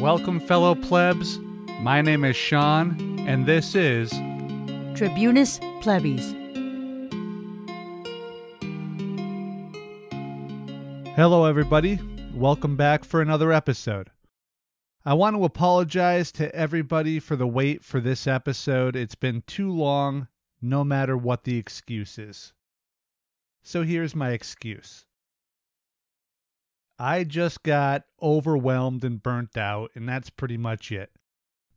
Welcome, fellow plebs. My name is Sean, and this is Tribunus plebis. Hello, everybody. Welcome back for another episode. I want to apologize to everybody for the wait for this episode. It's been too long, no matter what the excuse is. So here's my excuse I just got overwhelmed and burnt out, and that's pretty much it.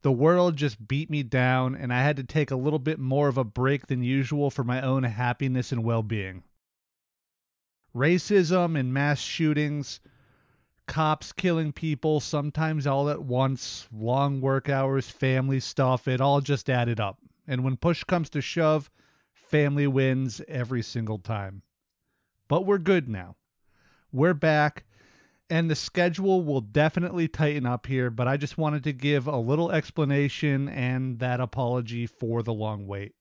The world just beat me down, and I had to take a little bit more of a break than usual for my own happiness and well being. Racism and mass shootings, cops killing people, sometimes all at once, long work hours, family stuff, it all just added up. And when push comes to shove, family wins every single time. But we're good now. We're back and the schedule will definitely tighten up here, but I just wanted to give a little explanation and that apology for the long wait.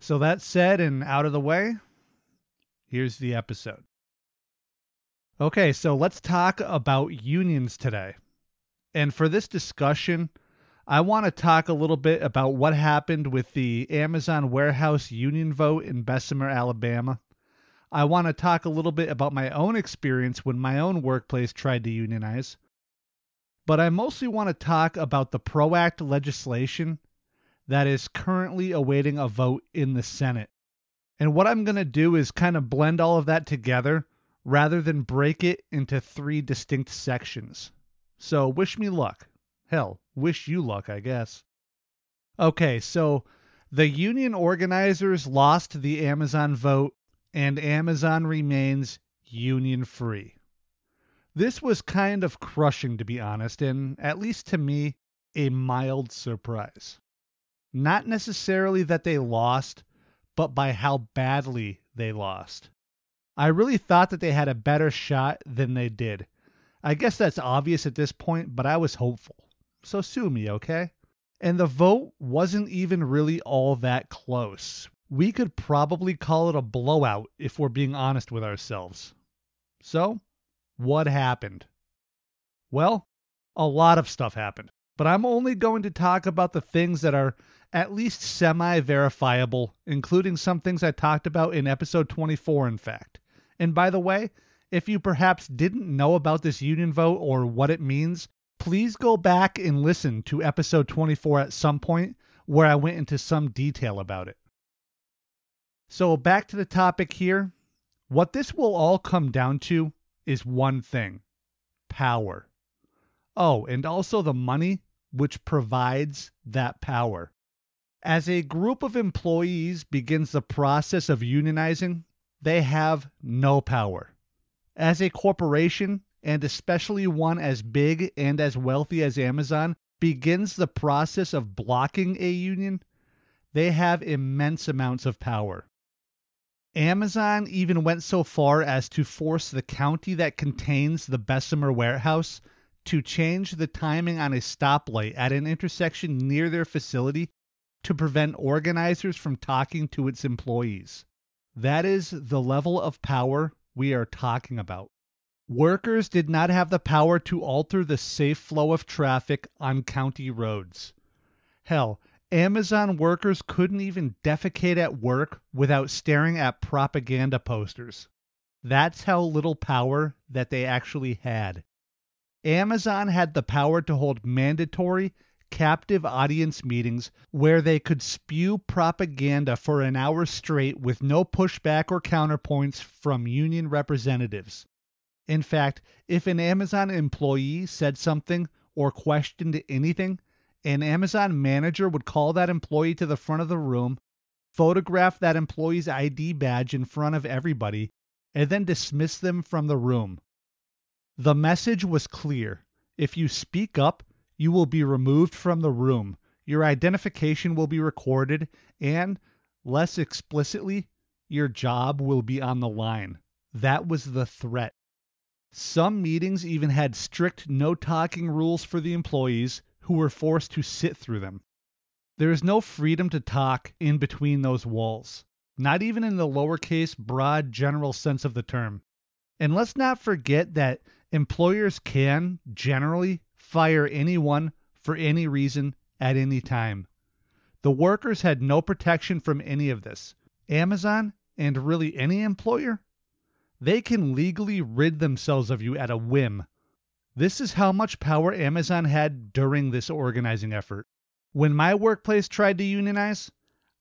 So, that said and out of the way, here's the episode. Okay, so let's talk about unions today. And for this discussion, I want to talk a little bit about what happened with the Amazon warehouse union vote in Bessemer, Alabama. I want to talk a little bit about my own experience when my own workplace tried to unionize. But I mostly want to talk about the PRO Act legislation that is currently awaiting a vote in the Senate. And what I'm going to do is kind of blend all of that together rather than break it into three distinct sections. So, wish me luck. Hell, wish you luck, I guess. Okay, so the union organizers lost the Amazon vote and Amazon remains union free. This was kind of crushing, to be honest, and at least to me, a mild surprise. Not necessarily that they lost, but by how badly they lost. I really thought that they had a better shot than they did. I guess that's obvious at this point, but I was hopeful. So sue me, okay? And the vote wasn't even really all that close we could probably call it a blowout if we're being honest with ourselves. So, what happened? Well, a lot of stuff happened, but I'm only going to talk about the things that are at least semi verifiable, including some things I talked about in episode 24, in fact. And by the way, if you perhaps didn't know about this union vote or what it means, please go back and listen to episode 24 at some point where I went into some detail about it. So, back to the topic here. What this will all come down to is one thing power. Oh, and also the money which provides that power. As a group of employees begins the process of unionizing, they have no power. As a corporation, and especially one as big and as wealthy as Amazon, begins the process of blocking a union, they have immense amounts of power. Amazon even went so far as to force the county that contains the Bessemer warehouse to change the timing on a stoplight at an intersection near their facility to prevent organizers from talking to its employees. That is the level of power we are talking about. Workers did not have the power to alter the safe flow of traffic on county roads. Hell, Amazon workers couldn't even defecate at work without staring at propaganda posters. That's how little power that they actually had. Amazon had the power to hold mandatory captive audience meetings where they could spew propaganda for an hour straight with no pushback or counterpoints from union representatives. In fact, if an Amazon employee said something or questioned anything, an Amazon manager would call that employee to the front of the room, photograph that employee's ID badge in front of everybody, and then dismiss them from the room. The message was clear. If you speak up, you will be removed from the room. Your identification will be recorded, and, less explicitly, your job will be on the line. That was the threat. Some meetings even had strict no talking rules for the employees who were forced to sit through them. There is no freedom to talk in between those walls, not even in the lowercase, broad, general sense of the term. And let's not forget that employers can, generally, fire anyone for any reason at any time. The workers had no protection from any of this. Amazon, and really any employer, they can legally rid themselves of you at a whim. This is how much power Amazon had during this organizing effort. When my workplace tried to unionize,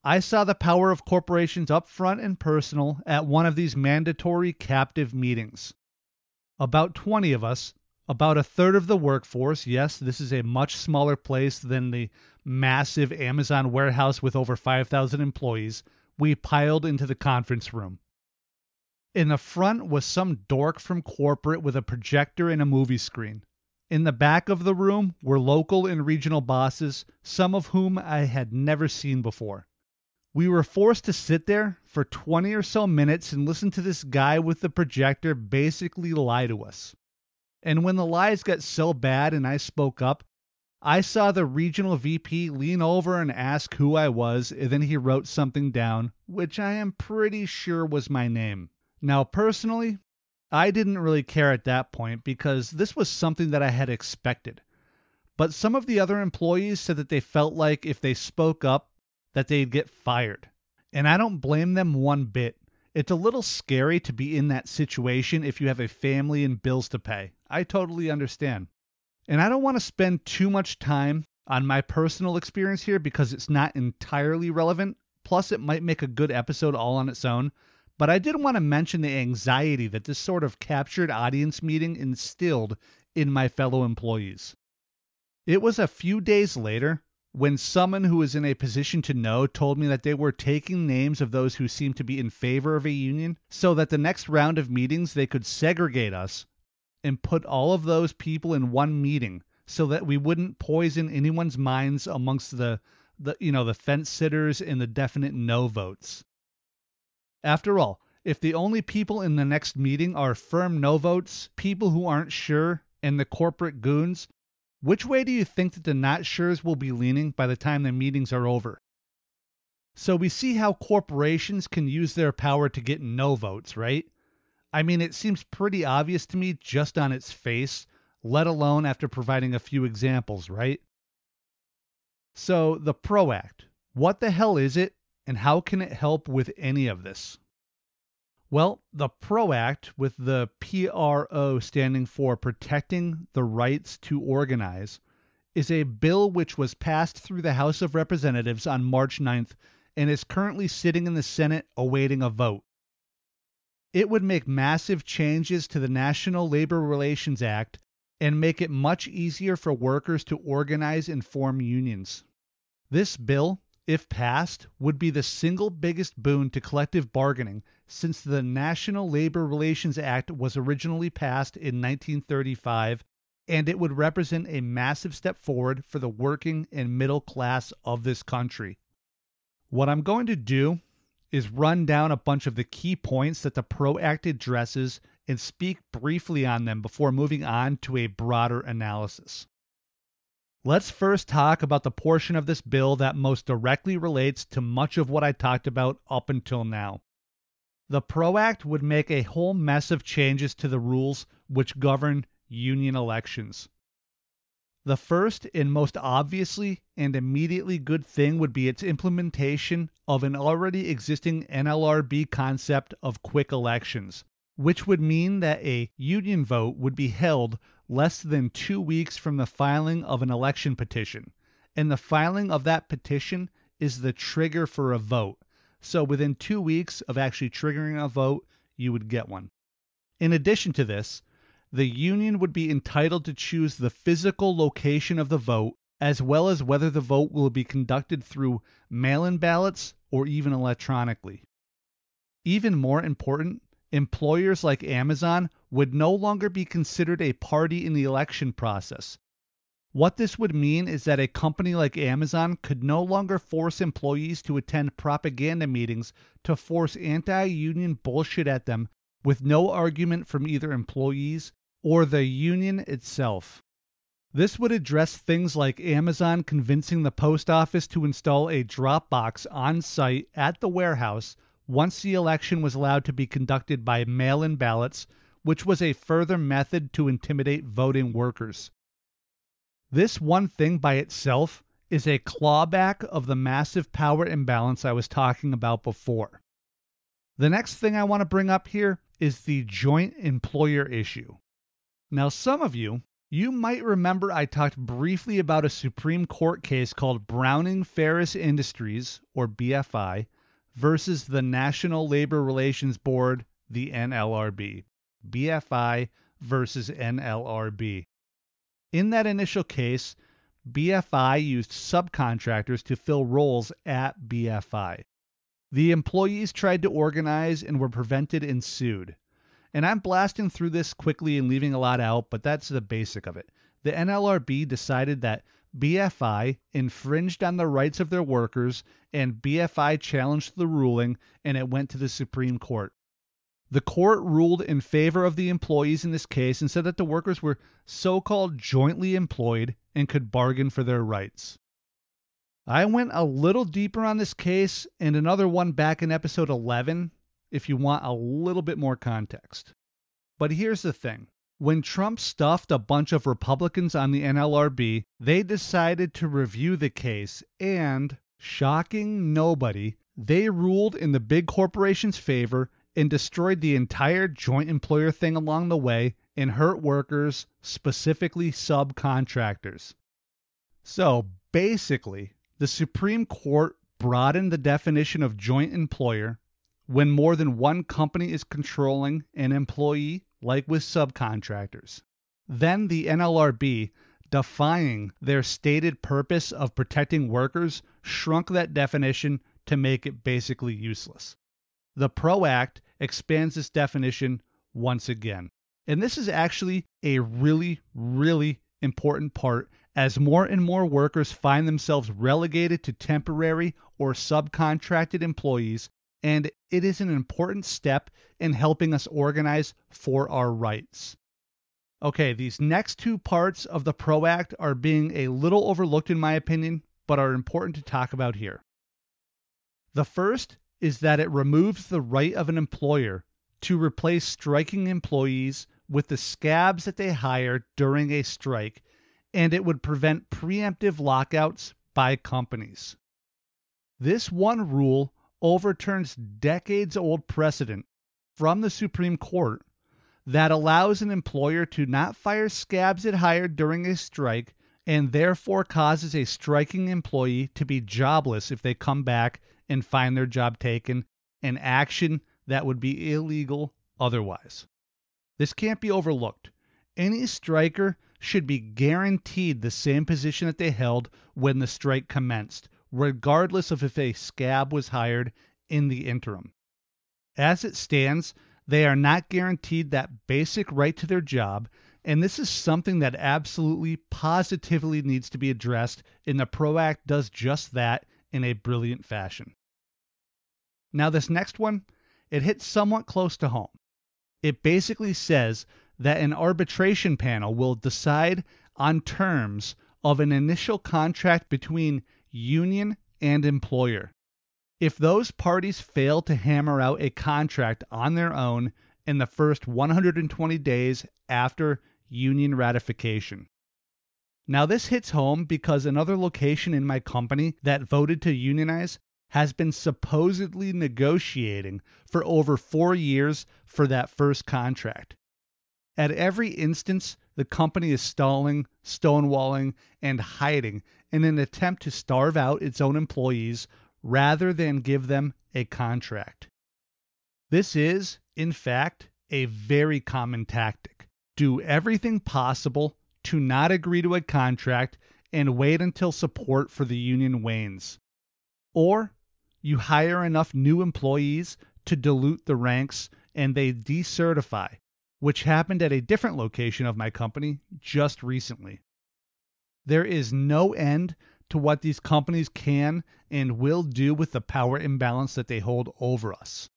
I saw the power of corporations up front and personal at one of these mandatory captive meetings. About 20 of us, about a third of the workforce, yes, this is a much smaller place than the massive Amazon warehouse with over 5,000 employees, we piled into the conference room. In the front was some dork from corporate with a projector and a movie screen. In the back of the room were local and regional bosses, some of whom I had never seen before. We were forced to sit there for 20 or so minutes and listen to this guy with the projector basically lie to us. And when the lies got so bad and I spoke up, I saw the regional VP lean over and ask who I was, and then he wrote something down, which I am pretty sure was my name. Now, personally, I didn't really care at that point because this was something that I had expected. But some of the other employees said that they felt like if they spoke up, that they'd get fired. And I don't blame them one bit. It's a little scary to be in that situation if you have a family and bills to pay. I totally understand. And I don't want to spend too much time on my personal experience here because it's not entirely relevant. Plus, it might make a good episode all on its own. But I did want to mention the anxiety that this sort of captured audience meeting instilled in my fellow employees. It was a few days later when someone who was in a position to know told me that they were taking names of those who seemed to be in favor of a union so that the next round of meetings they could segregate us and put all of those people in one meeting so that we wouldn't poison anyone's minds amongst the, the you know the fence sitters and the definite no votes. After all, if the only people in the next meeting are firm no votes, people who aren't sure, and the corporate goons, which way do you think that the not sures will be leaning by the time the meetings are over? So we see how corporations can use their power to get no votes, right? I mean, it seems pretty obvious to me just on its face, let alone after providing a few examples, right? So, the PRO Act. What the hell is it, and how can it help with any of this? Well, the PRO Act, with the PRO standing for Protecting the Rights to Organize, is a bill which was passed through the House of Representatives on March 9th and is currently sitting in the Senate awaiting a vote. It would make massive changes to the National Labor Relations Act and make it much easier for workers to organize and form unions. This bill, if passed, would be the single biggest boon to collective bargaining since the National Labor Relations Act was originally passed in 1935, and it would represent a massive step forward for the working and middle class of this country. What I'm going to do is run down a bunch of the key points that the PRO Act addresses and speak briefly on them before moving on to a broader analysis. Let's first talk about the portion of this bill that most directly relates to much of what I talked about up until now. The PRO Act would make a whole mess of changes to the rules which govern union elections. The first and most obviously and immediately good thing would be its implementation of an already existing NLRB concept of quick elections, which would mean that a union vote would be held less than two weeks from the filing of an election petition, and the filing of that petition is the trigger for a vote so within two weeks of actually triggering a vote, you would get one. In addition to this, the union would be entitled to choose the physical location of the vote, as well as whether the vote will be conducted through mail in ballots or even electronically. Even more important, employers like Amazon would no longer be considered a party in the election process, what this would mean is that a company like Amazon could no longer force employees to attend propaganda meetings to force anti union bullshit at them with no argument from either employees or the union itself. This would address things like Amazon convincing the post office to install a drop box on site at the warehouse once the election was allowed to be conducted by mail in ballots, which was a further method to intimidate voting workers. This one thing by itself is a clawback of the massive power imbalance I was talking about before. The next thing I want to bring up here is the joint employer issue. Now, some of you, you might remember I talked briefly about a Supreme Court case called Browning Ferris Industries, or BFI, versus the National Labor Relations Board, the NLRB. BFI versus NLRB. In that initial case, BFI used subcontractors to fill roles at BFI. The employees tried to organize and were prevented and sued. And I'm blasting through this quickly and leaving a lot out, but that's the basic of it. The NLRB decided that BFI infringed on the rights of their workers, and BFI challenged the ruling, and it went to the Supreme Court. The court ruled in favor of the employees in this case and said that the workers were so called jointly employed and could bargain for their rights. I went a little deeper on this case and another one back in episode 11 if you want a little bit more context. But here's the thing when Trump stuffed a bunch of Republicans on the NLRB, they decided to review the case and, shocking nobody, they ruled in the big corporation's favor and destroyed the entire joint employer thing along the way and hurt workers, specifically subcontractors. So basically, the Supreme Court broadened the definition of joint employer when more than one company is controlling an employee, like with subcontractors. Then the NLRB, defying their stated purpose of protecting workers, shrunk that definition to make it basically useless. The PRO Act expands this definition once again. And this is actually a really, really important part as more and more workers find themselves relegated to temporary or subcontracted employees, and it is an important step in helping us organize for our rights. Okay, these next two parts of the PRO Act are being a little overlooked in my opinion, but are important to talk about here. The first is that it removes the right of an employer to replace striking employees with the scabs that they hire during a strike, and it would prevent preemptive lockouts by companies. This one rule overturns decades old precedent from the Supreme Court that allows an employer to not fire scabs it hired during a strike and therefore causes a striking employee to be jobless if they come back and find their job taken, an action that would be illegal otherwise. This can't be overlooked. Any striker should be guaranteed the same position that they held when the strike commenced, regardless of if a scab was hired in the interim. As it stands, they are not guaranteed that basic right to their job, and this is something that absolutely positively needs to be addressed, and the PRO Act does just that in a brilliant fashion. Now, this next one, it hits somewhat close to home. It basically says that an arbitration panel will decide on terms of an initial contract between union and employer. If those parties fail to hammer out a contract on their own in the first 120 days after union ratification. Now, this hits home because another location in my company that voted to unionize has been supposedly negotiating for over four years for that first contract. At every instance, the company is stalling, stonewalling, and hiding in an attempt to starve out its own employees rather than give them a contract. This is, in fact, a very common tactic. Do everything possible to not agree to a contract and wait until support for the union wanes. Or you hire enough new employees to dilute the ranks and they decertify, which happened at a different location of my company just recently. There is no end to what these companies can and will do with the power imbalance that they hold over us.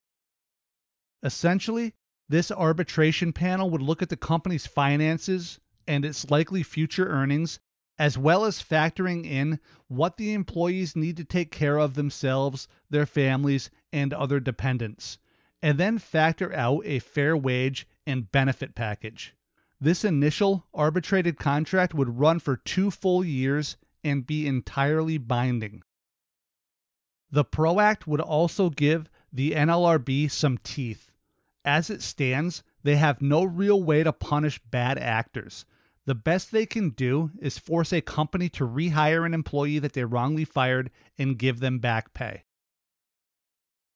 Essentially, this arbitration panel would look at the company's finances and its likely future earnings as well as factoring in what the employees need to take care of themselves, their families, and other dependents, and then factor out a fair wage and benefit package. This initial arbitrated contract would run for two full years and be entirely binding. The PRO Act would also give the NLRB some teeth. As it stands, they have no real way to punish bad actors. The best they can do is force a company to rehire an employee that they wrongly fired and give them back pay.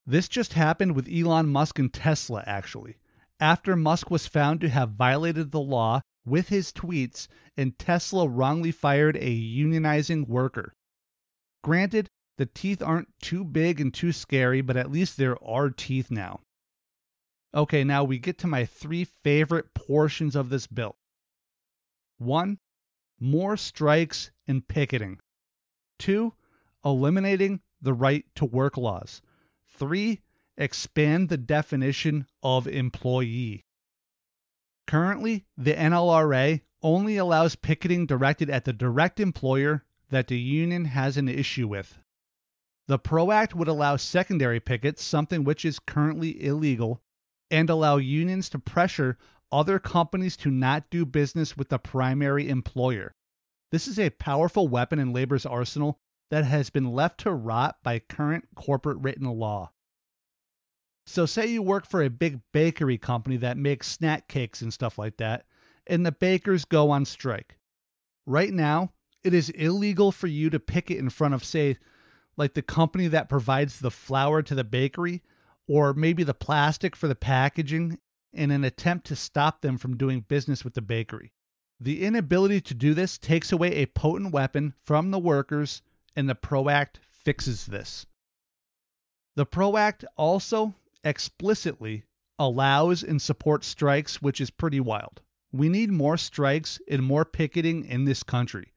This just happened with Elon Musk and Tesla, actually. After Musk was found to have violated the law with his tweets, and Tesla wrongly fired a unionizing worker. Granted, the teeth aren't too big and too scary, but at least there are teeth now. Okay, now we get to my three favorite portions of this bill. One, more strikes and picketing. Two, eliminating the right to work laws. Three, expand the definition of employee. Currently, the NLRA only allows picketing directed at the direct employer that the union has an issue with. The PRO Act would allow secondary pickets, something which is currently illegal, and allow unions to pressure other companies to not do business with the primary employer. This is a powerful weapon in labor's arsenal that has been left to rot by current corporate written law. So, say you work for a big bakery company that makes snack cakes and stuff like that, and the bakers go on strike. Right now, it is illegal for you to picket in front of, say, like the company that provides the flour to the bakery, or maybe the plastic for the packaging, in an attempt to stop them from doing business with the bakery. The inability to do this takes away a potent weapon from the workers, and the PRO Act fixes this. The PRO Act also explicitly allows and supports strikes, which is pretty wild. We need more strikes and more picketing in this country.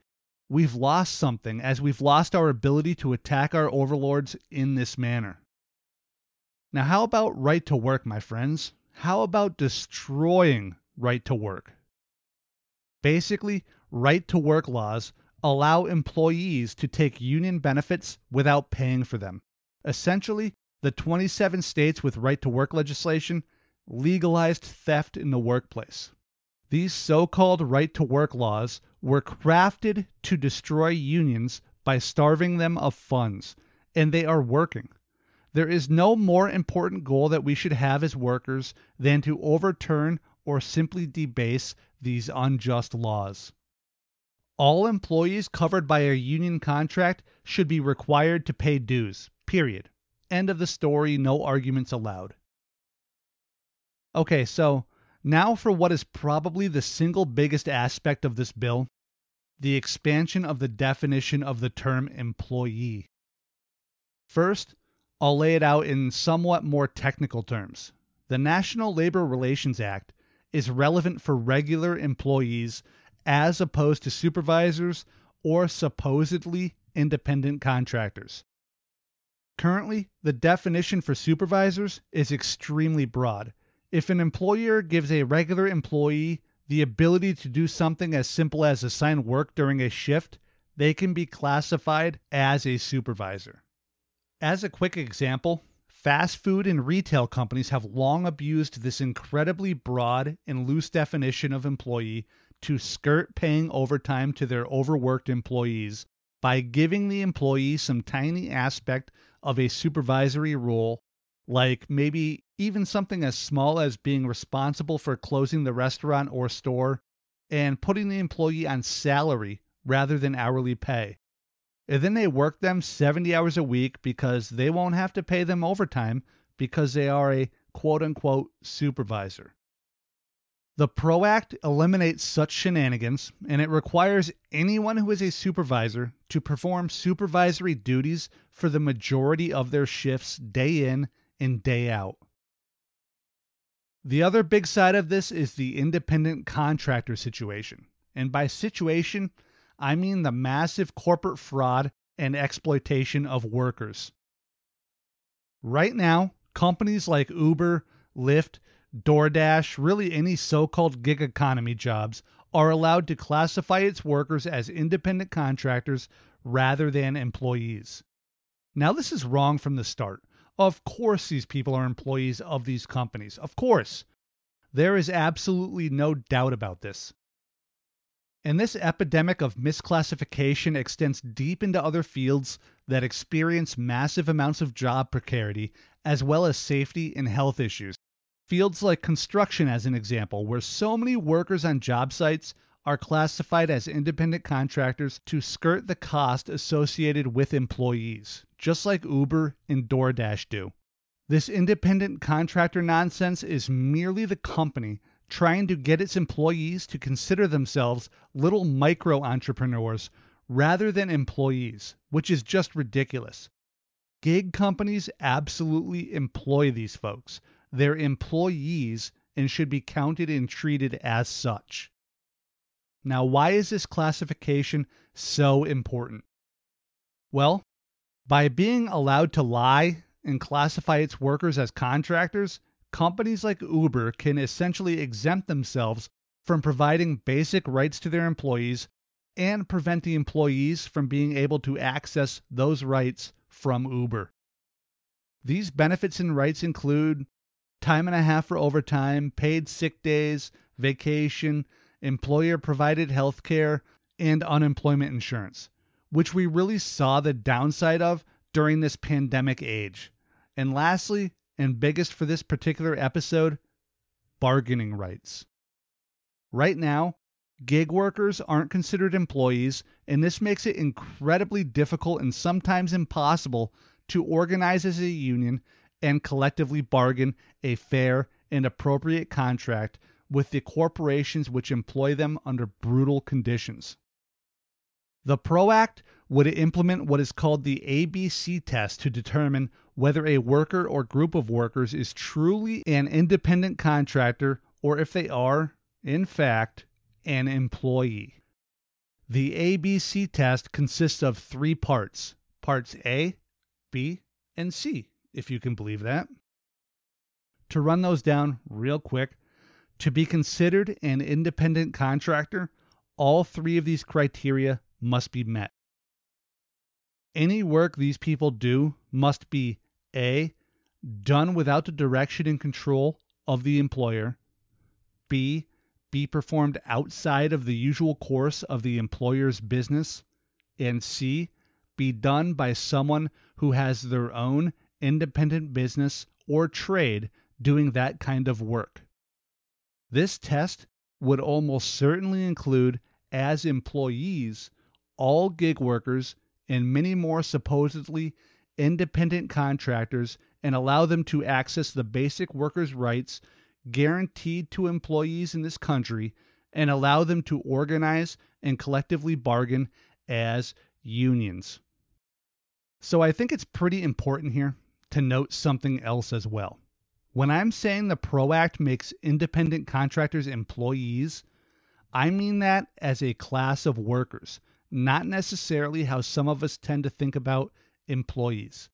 We've lost something as we've lost our ability to attack our overlords in this manner. Now, how about right to work, my friends? How about destroying right to work? Basically, right to work laws allow employees to take union benefits without paying for them. Essentially, the 27 states with right to work legislation legalized theft in the workplace. These so called right to work laws were crafted to destroy unions by starving them of funds, and they are working. There is no more important goal that we should have as workers than to overturn or simply debase these unjust laws. All employees covered by a union contract should be required to pay dues, period. End of the story, no arguments allowed. Okay, so now for what is probably the single biggest aspect of this bill the expansion of the definition of the term employee. First, I'll lay it out in somewhat more technical terms. The National Labor Relations Act is relevant for regular employees as opposed to supervisors or supposedly independent contractors. Currently, the definition for supervisors is extremely broad. If an employer gives a regular employee the ability to do something as simple as assign work during a shift, they can be classified as a supervisor. As a quick example, fast food and retail companies have long abused this incredibly broad and loose definition of employee to skirt paying overtime to their overworked employees by giving the employee some tiny aspect of a supervisory role, like maybe even something as small as being responsible for closing the restaurant or store and putting the employee on salary rather than hourly pay. And then they work them 70 hours a week because they won't have to pay them overtime because they are a quote unquote supervisor. The PRO Act eliminates such shenanigans and it requires anyone who is a supervisor to perform supervisory duties for the majority of their shifts day in and day out. The other big side of this is the independent contractor situation. And by situation, I mean the massive corporate fraud and exploitation of workers. Right now, companies like Uber, Lyft, DoorDash, really any so called gig economy jobs, are allowed to classify its workers as independent contractors rather than employees. Now, this is wrong from the start. Of course, these people are employees of these companies. Of course. There is absolutely no doubt about this. And this epidemic of misclassification extends deep into other fields that experience massive amounts of job precarity, as well as safety and health issues. Fields like construction, as an example, where so many workers on job sites are classified as independent contractors to skirt the cost associated with employees, just like Uber and DoorDash do. This independent contractor nonsense is merely the company trying to get its employees to consider themselves little micro entrepreneurs rather than employees, which is just ridiculous. Gig companies absolutely employ these folks. They're employees and should be counted and treated as such. Now, why is this classification so important? Well, by being allowed to lie and classify its workers as contractors, companies like Uber can essentially exempt themselves from providing basic rights to their employees and prevent the employees from being able to access those rights from Uber. These benefits and rights include time and a half for overtime, paid sick days, vacation, employer provided health care, and unemployment insurance, which we really saw the downside of during this pandemic age. And lastly, and biggest for this particular episode, bargaining rights. Right now, gig workers aren't considered employees, and this makes it incredibly difficult and sometimes impossible to organize as a union and collectively bargain a fair and appropriate contract with the corporations which employ them under brutal conditions. The PRO Act would implement what is called the ABC test to determine whether a worker or group of workers is truly an independent contractor or if they are, in fact, an employee. The ABC test consists of three parts parts A, B, and C, if you can believe that. To run those down real quick, to be considered an independent contractor, all three of these criteria must be met. Any work these people do must be A. done without the direction and control of the employer, B. be performed outside of the usual course of the employer's business, and C. be done by someone who has their own independent business or trade doing that kind of work. This test would almost certainly include, as employees, all gig workers and many more supposedly independent contractors and allow them to access the basic workers' rights guaranteed to employees in this country and allow them to organize and collectively bargain as unions. So I think it's pretty important here to note something else as well. When I'm saying the PRO Act makes independent contractors employees, I mean that as a class of workers, not necessarily how some of us tend to think about employees.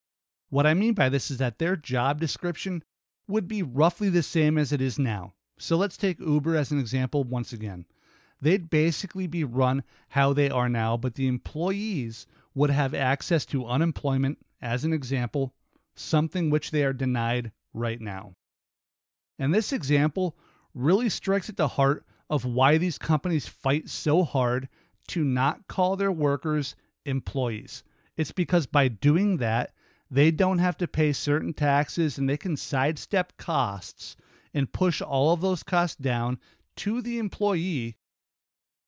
What I mean by this is that their job description would be roughly the same as it is now. So let's take Uber as an example once again. They'd basically be run how they are now, but the employees would have access to unemployment, as an example, something which they are denied right now. And this example really strikes at the heart of why these companies fight so hard to not call their workers employees. It's because by doing that, they don't have to pay certain taxes and they can sidestep costs and push all of those costs down to the employee.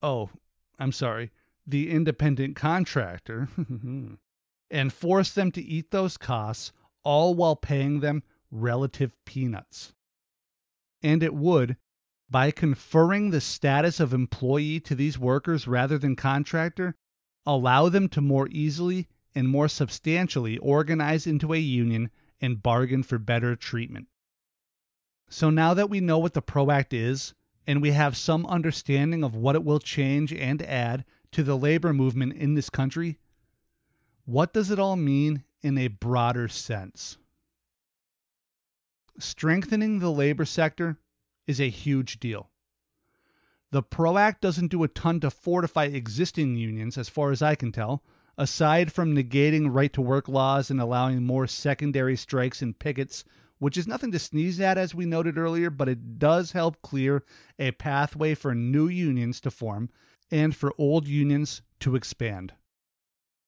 Oh, I'm sorry, the independent contractor, and force them to eat those costs, all while paying them relative peanuts. And it would, by conferring the status of employee to these workers rather than contractor, allow them to more easily and more substantially organize into a union and bargain for better treatment. So now that we know what the PRO Act is, and we have some understanding of what it will change and add to the labor movement in this country, what does it all mean in a broader sense? strengthening the labor sector is a huge deal. The PRO Act doesn't do a ton to fortify existing unions, as far as I can tell, aside from negating right to work laws and allowing more secondary strikes and pickets which is nothing to sneeze at, as we noted earlier, but it does help clear a pathway for new unions to form and for old unions to expand.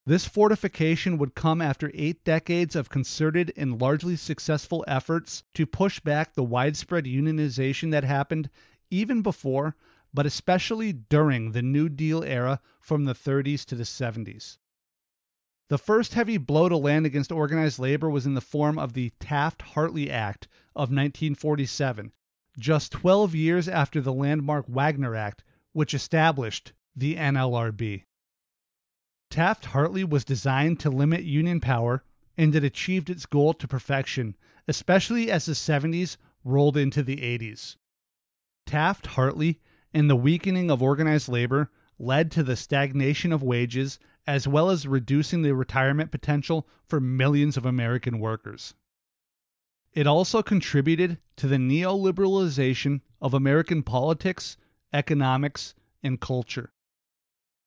This fortification would come after eight decades of concerted and largely successful efforts to push back the widespread unionization that happened even before, but especially during the New Deal era from the 30s to the 70s. The first heavy blow to land against organized labor was in the form of the Taft Hartley Act of 1947, just 12 years after the landmark Wagner Act, which established the NLRB. Taft Hartley was designed to limit union power, and it achieved its goal to perfection, especially as the 70s rolled into the 80s. Taft Hartley and the weakening of organized labor led to the stagnation of wages as well as reducing the retirement potential for millions of American workers. It also contributed to the neoliberalization of American politics, economics, and culture.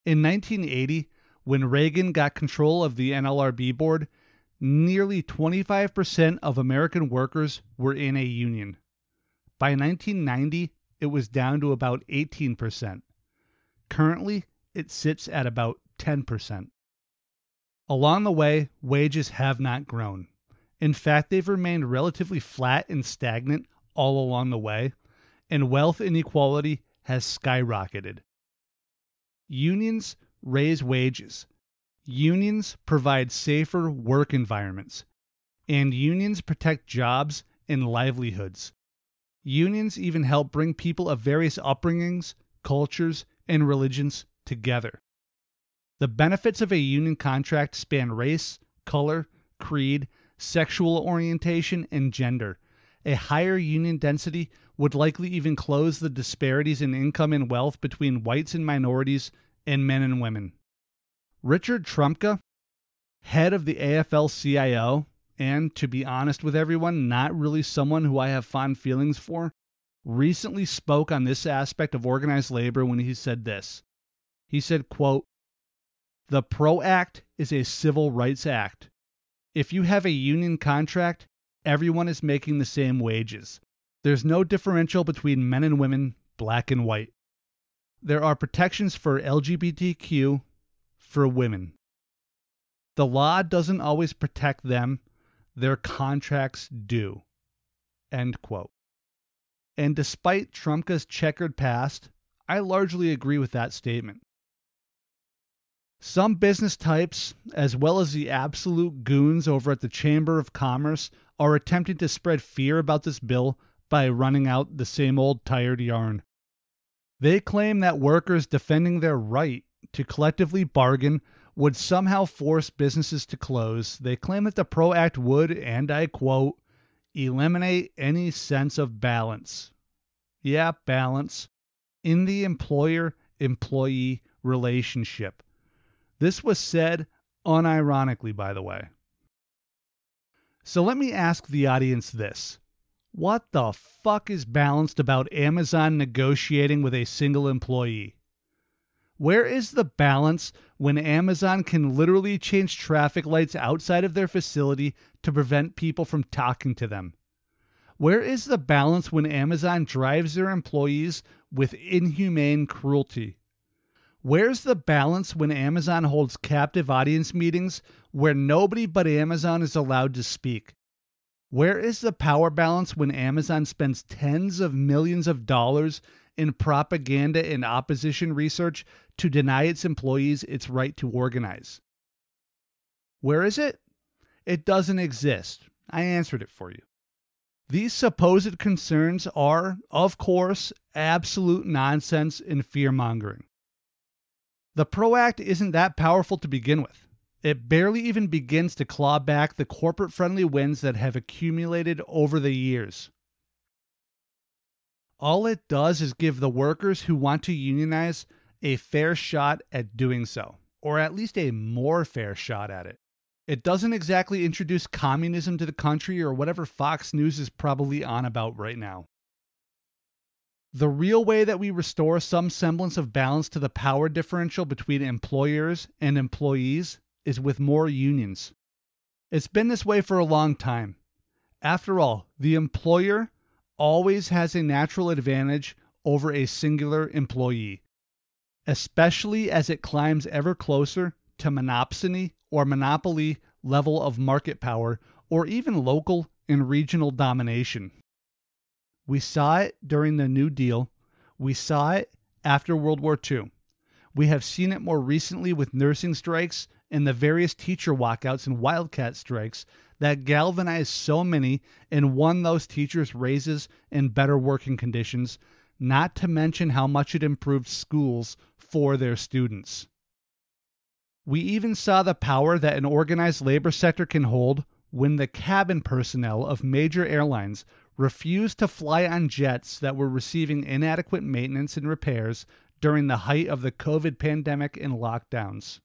In 1980, when Reagan got control of the NLRB board, nearly 25% of American workers were in a union. By 1990, it was down to about 18%. Currently, it sits at about 10%. Along the way, wages have not grown. In fact, they've remained relatively flat and stagnant all along the way, and wealth inequality has skyrocketed. Unions raise wages. Unions provide safer work environments. And unions protect jobs and livelihoods. Unions even help bring people of various upbringings, cultures, and religions together. The benefits of a union contract span race, color, creed, sexual orientation, and gender. A higher union density would likely even close the disparities in income and wealth between whites and minorities and men and women. Richard Trumka, head of the AFL CIO, and to be honest with everyone, not really someone who I have fond feelings for, recently spoke on this aspect of organized labor when he said this. He said, quote, the PRO Act is a civil rights act. If you have a union contract, everyone is making the same wages. There's no differential between men and women, black and white. There are protections for LGBTQ, for women. The law doesn't always protect them, their contracts do. End quote. And despite Trumka's checkered past, I largely agree with that statement. Some business types, as well as the absolute goons over at the Chamber of Commerce, are attempting to spread fear about this bill by running out the same old tired yarn. They claim that workers defending their right to collectively bargain would somehow force businesses to close. They claim that the PRO Act would, and I quote, eliminate any sense of balance. Yeah, balance in the employer employee relationship. This was said unironically, by the way. So let me ask the audience this What the fuck is balanced about Amazon negotiating with a single employee? Where is the balance when Amazon can literally change traffic lights outside of their facility to prevent people from talking to them? Where is the balance when Amazon drives their employees with inhumane cruelty? Where's the balance when Amazon holds captive audience meetings where nobody but Amazon is allowed to speak? Where is the power balance when Amazon spends tens of millions of dollars in propaganda and opposition research to deny its employees its right to organize? Where is it? It doesn't exist. I answered it for you. These supposed concerns are, of course, absolute nonsense and fear mongering. The PRO Act isn't that powerful to begin with. It barely even begins to claw back the corporate friendly wins that have accumulated over the years. All it does is give the workers who want to unionize a fair shot at doing so, or at least a more fair shot at it. It doesn't exactly introduce communism to the country or whatever Fox News is probably on about right now. The real way that we restore some semblance of balance to the power differential between employers and employees is with more unions. It's been this way for a long time. After all, the employer always has a natural advantage over a singular employee, especially as it climbs ever closer to monopsony or monopoly level of market power or even local and regional domination. We saw it during the New Deal. We saw it after World War II. We have seen it more recently with nursing strikes and the various teacher walkouts and wildcat strikes that galvanized so many and won those teachers raises and better working conditions, not to mention how much it improved schools for their students. We even saw the power that an organized labor sector can hold when the cabin personnel of major airlines refused to fly on jets that were receiving inadequate maintenance and repairs during the height of the COVID pandemic and lockdowns.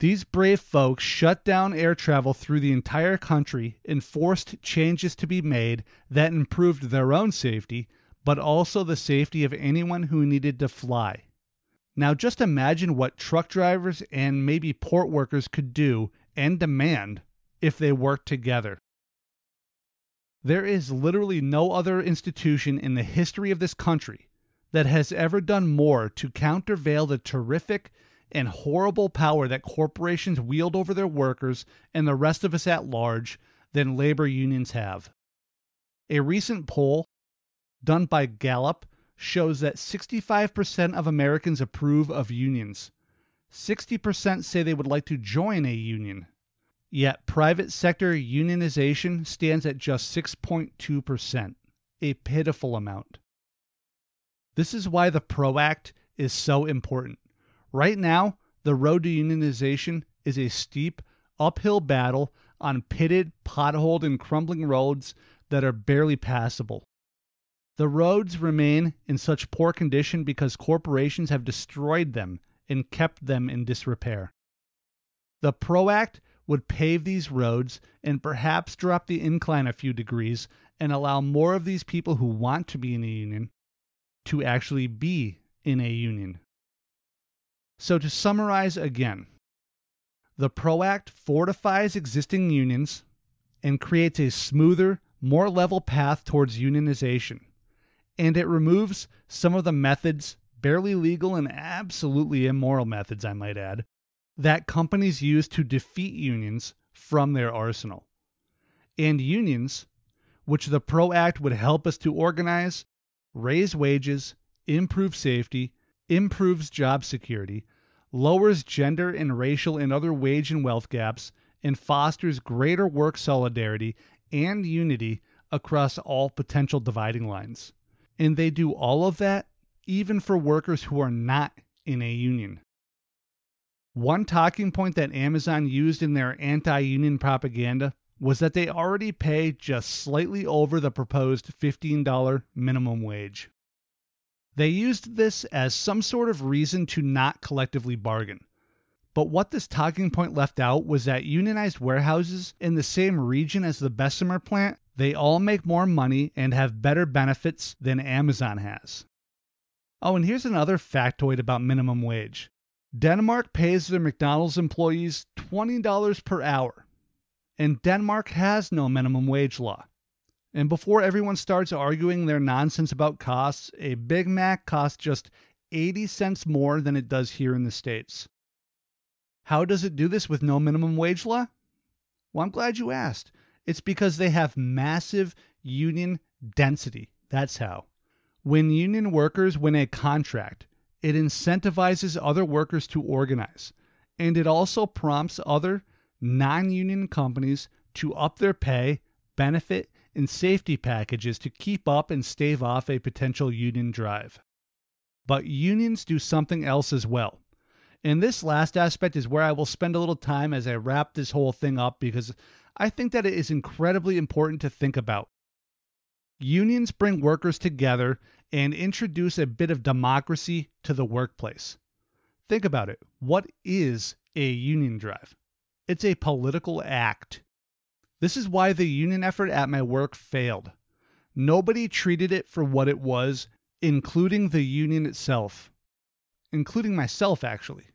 These brave folks shut down air travel through the entire country and forced changes to be made that improved their own safety, but also the safety of anyone who needed to fly. Now, just imagine what truck drivers and maybe port workers could do and demand if they worked together. There is literally no other institution in the history of this country that has ever done more to countervail the terrific and horrible power that corporations wield over their workers and the rest of us at large than labor unions have. A recent poll done by Gallup shows that 65% of Americans approve of unions. 60% say they would like to join a union. Yet private sector unionization stands at just 6.2%, a pitiful amount. This is why the PRO Act is so important. Right now, the road to unionization is a steep, uphill battle on pitted, potholed, and crumbling roads that are barely passable. The roads remain in such poor condition because corporations have destroyed them and kept them in disrepair. The PRO Act would pave these roads and perhaps drop the incline a few degrees and allow more of these people who want to be in a union to actually be in a union. So, to summarize again, the PRO Act fortifies existing unions and creates a smoother, more level path towards unionization. And it removes some of the methods, barely legal and absolutely immoral methods, I might add, that companies use to defeat unions from their arsenal. And unions, which the PRO Act would help us to organize, raise wages, improve safety, improves job security, lowers gender and racial and other wage and wealth gaps, and fosters greater work solidarity and unity across all potential dividing lines. And they do all of that even for workers who are not in a union. One talking point that Amazon used in their anti union propaganda was that they already pay just slightly over the proposed $15 minimum wage. They used this as some sort of reason to not collectively bargain. But what this talking point left out was that unionized warehouses in the same region as the Bessemer plant, they all make more money and have better benefits than Amazon has. Oh, and here's another factoid about minimum wage. Denmark pays their McDonald's employees $20 per hour, and Denmark has no minimum wage law. And before everyone starts arguing their nonsense about costs, a Big Mac costs just 80 cents more than it does here in the States. How does it do this with no minimum wage law? Well, I'm glad you asked. It's because they have massive union density. That's how. When union workers win a contract, it incentivizes other workers to organize, and it also prompts other non union companies to up their pay, benefit, and safety packages to keep up and stave off a potential union drive. But unions do something else as well. And this last aspect is where I will spend a little time as I wrap this whole thing up because I think that it is incredibly important to think about. Unions bring workers together and introduce a bit of democracy to the workplace. Think about it. What is a union drive? It's a political act. This is why the union effort at my work failed. Nobody treated it for what it was, including the union itself, including myself, actually.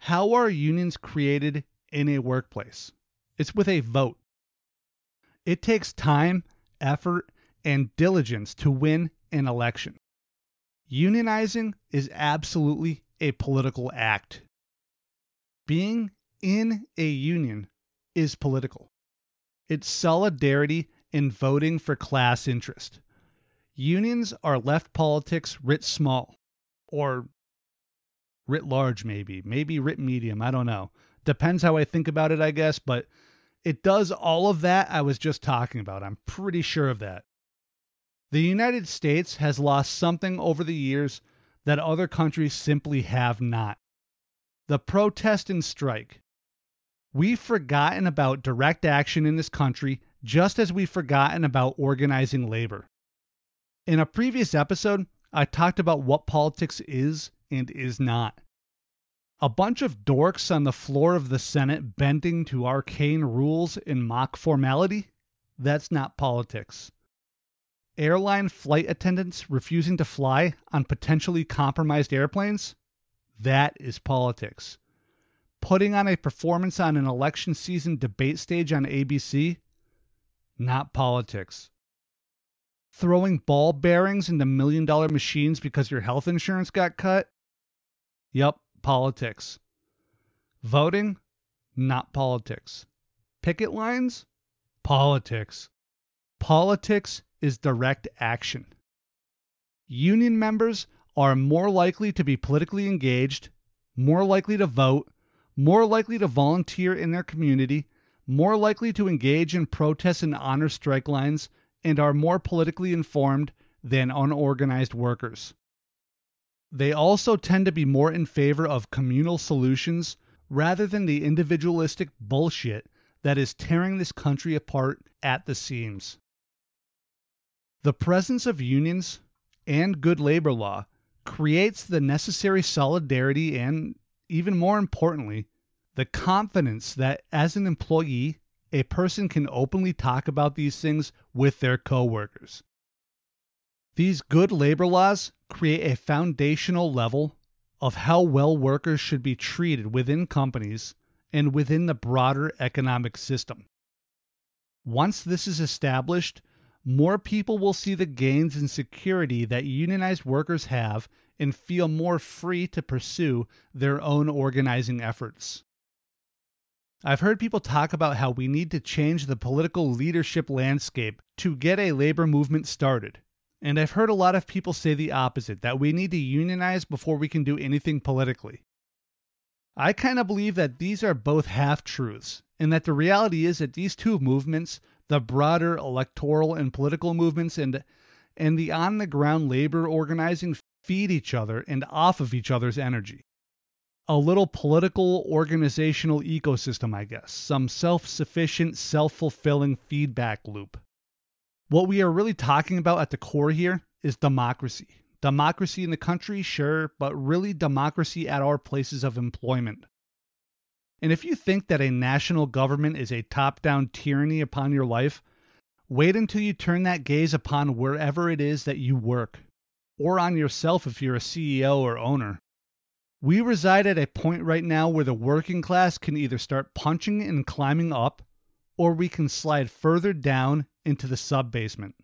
How are unions created in a workplace? It's with a vote. It takes time, effort, and diligence to win an election. Unionizing is absolutely a political act. Being in a union is political. It's solidarity in voting for class interest. Unions are left politics writ small, or writ large, maybe, maybe writ medium. I don't know. Depends how I think about it, I guess, but it does all of that I was just talking about. I'm pretty sure of that. The United States has lost something over the years that other countries simply have not the protest and strike. We've forgotten about direct action in this country just as we've forgotten about organizing labor. In a previous episode, I talked about what politics is and is not. A bunch of dorks on the floor of the Senate bending to arcane rules in mock formality? That's not politics. Airline flight attendants refusing to fly on potentially compromised airplanes? That is politics. Putting on a performance on an election season debate stage on ABC? Not politics. Throwing ball bearings into million dollar machines because your health insurance got cut? Yup, politics. Voting? Not politics. Picket lines? Politics. Politics is direct action. Union members are more likely to be politically engaged, more likely to vote, more likely to volunteer in their community, more likely to engage in protests and honor strike lines, and are more politically informed than unorganized workers. They also tend to be more in favor of communal solutions rather than the individualistic bullshit that is tearing this country apart at the seams. The presence of unions and good labor law creates the necessary solidarity and, even more importantly, the confidence that as an employee, a person can openly talk about these things with their coworkers. These good labor laws create a foundational level of how well workers should be treated within companies and within the broader economic system. Once this is established, more people will see the gains in security that unionized workers have and feel more free to pursue their own organizing efforts. I've heard people talk about how we need to change the political leadership landscape to get a labor movement started. And I've heard a lot of people say the opposite that we need to unionize before we can do anything politically. I kind of believe that these are both half truths, and that the reality is that these two movements the broader electoral and political movements and and the on the ground labor organizing feed each other and off of each other's energy. A little political organizational ecosystem, I guess, some self sufficient, self fulfilling feedback loop. What we are really talking about at the core here is democracy. Democracy in the country, sure, but really democracy at our places of employment. And if you think that a national government is a top down tyranny upon your life, wait until you turn that gaze upon wherever it is that you work, or on yourself if you're a CEO or owner. We reside at a point right now where the working class can either start punching and climbing up, or we can slide further down into the sub basement.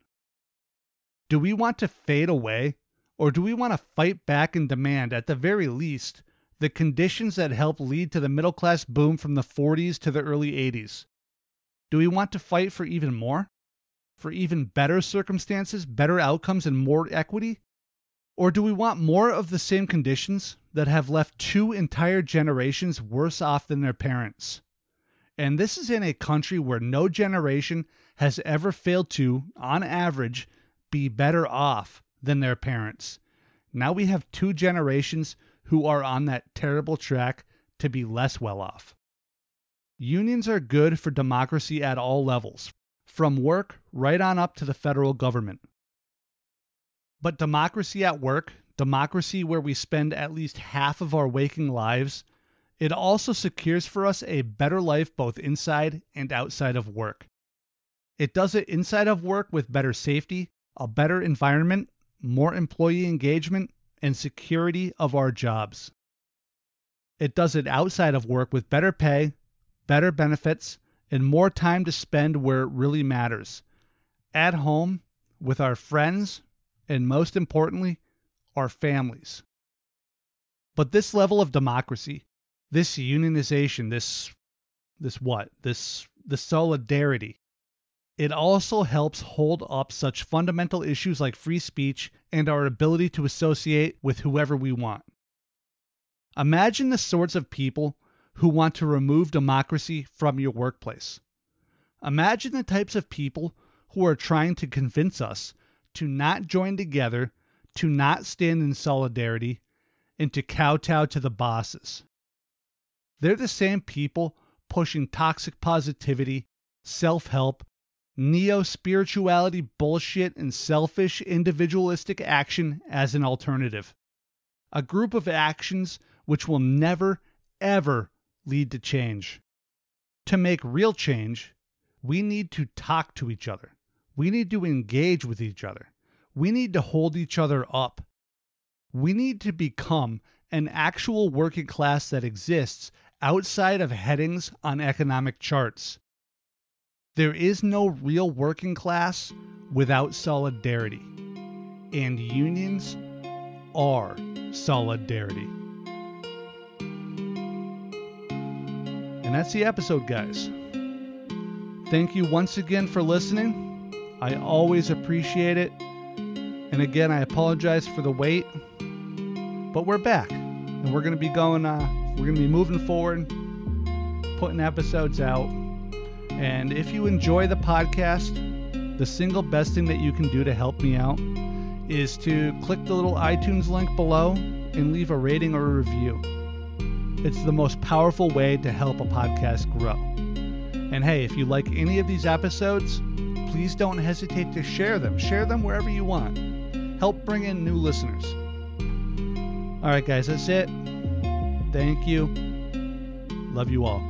Do we want to fade away, or do we want to fight back and demand, at the very least, the conditions that helped lead to the middle class boom from the 40s to the early 80s. Do we want to fight for even more? For even better circumstances, better outcomes, and more equity? Or do we want more of the same conditions that have left two entire generations worse off than their parents? And this is in a country where no generation has ever failed to, on average, be better off than their parents. Now we have two generations who are on that terrible track to be less well off. Unions are good for democracy at all levels, from work right on up to the federal government. But democracy at work, democracy where we spend at least half of our waking lives, it also secures for us a better life both inside and outside of work. It does it inside of work with better safety, a better environment, more employee engagement, and security of our jobs. It does it outside of work with better pay, better benefits, and more time to spend where it really matters at home with our friends, and most importantly, our families. But this level of democracy, this unionization, this this what? This the solidarity. It also helps hold up such fundamental issues like free speech and our ability to associate with whoever we want. Imagine the sorts of people who want to remove democracy from your workplace. Imagine the types of people who are trying to convince us to not join together, to not stand in solidarity, and to kowtow to the bosses. They're the same people pushing toxic positivity, self help, neo spirituality bullshit, and selfish individualistic action as an alternative. A group of actions which will never, ever lead to change. To make real change, we need to talk to each other. We need to engage with each other. We need to hold each other up. We need to become an actual working class that exists outside of headings on economic charts. There is no real working class without solidarity, and unions are solidarity. And that's the episode, guys. Thank you once again for listening. I always appreciate it. And again, I apologize for the wait, but we're back and we're going to be going, uh, we're going to be moving forward, putting episodes out. And if you enjoy the podcast, the single best thing that you can do to help me out is to click the little iTunes link below and leave a rating or a review. It's the most powerful way to help a podcast grow. And hey, if you like any of these episodes, please don't hesitate to share them. Share them wherever you want. Help bring in new listeners. All right, guys, that's it. Thank you. Love you all.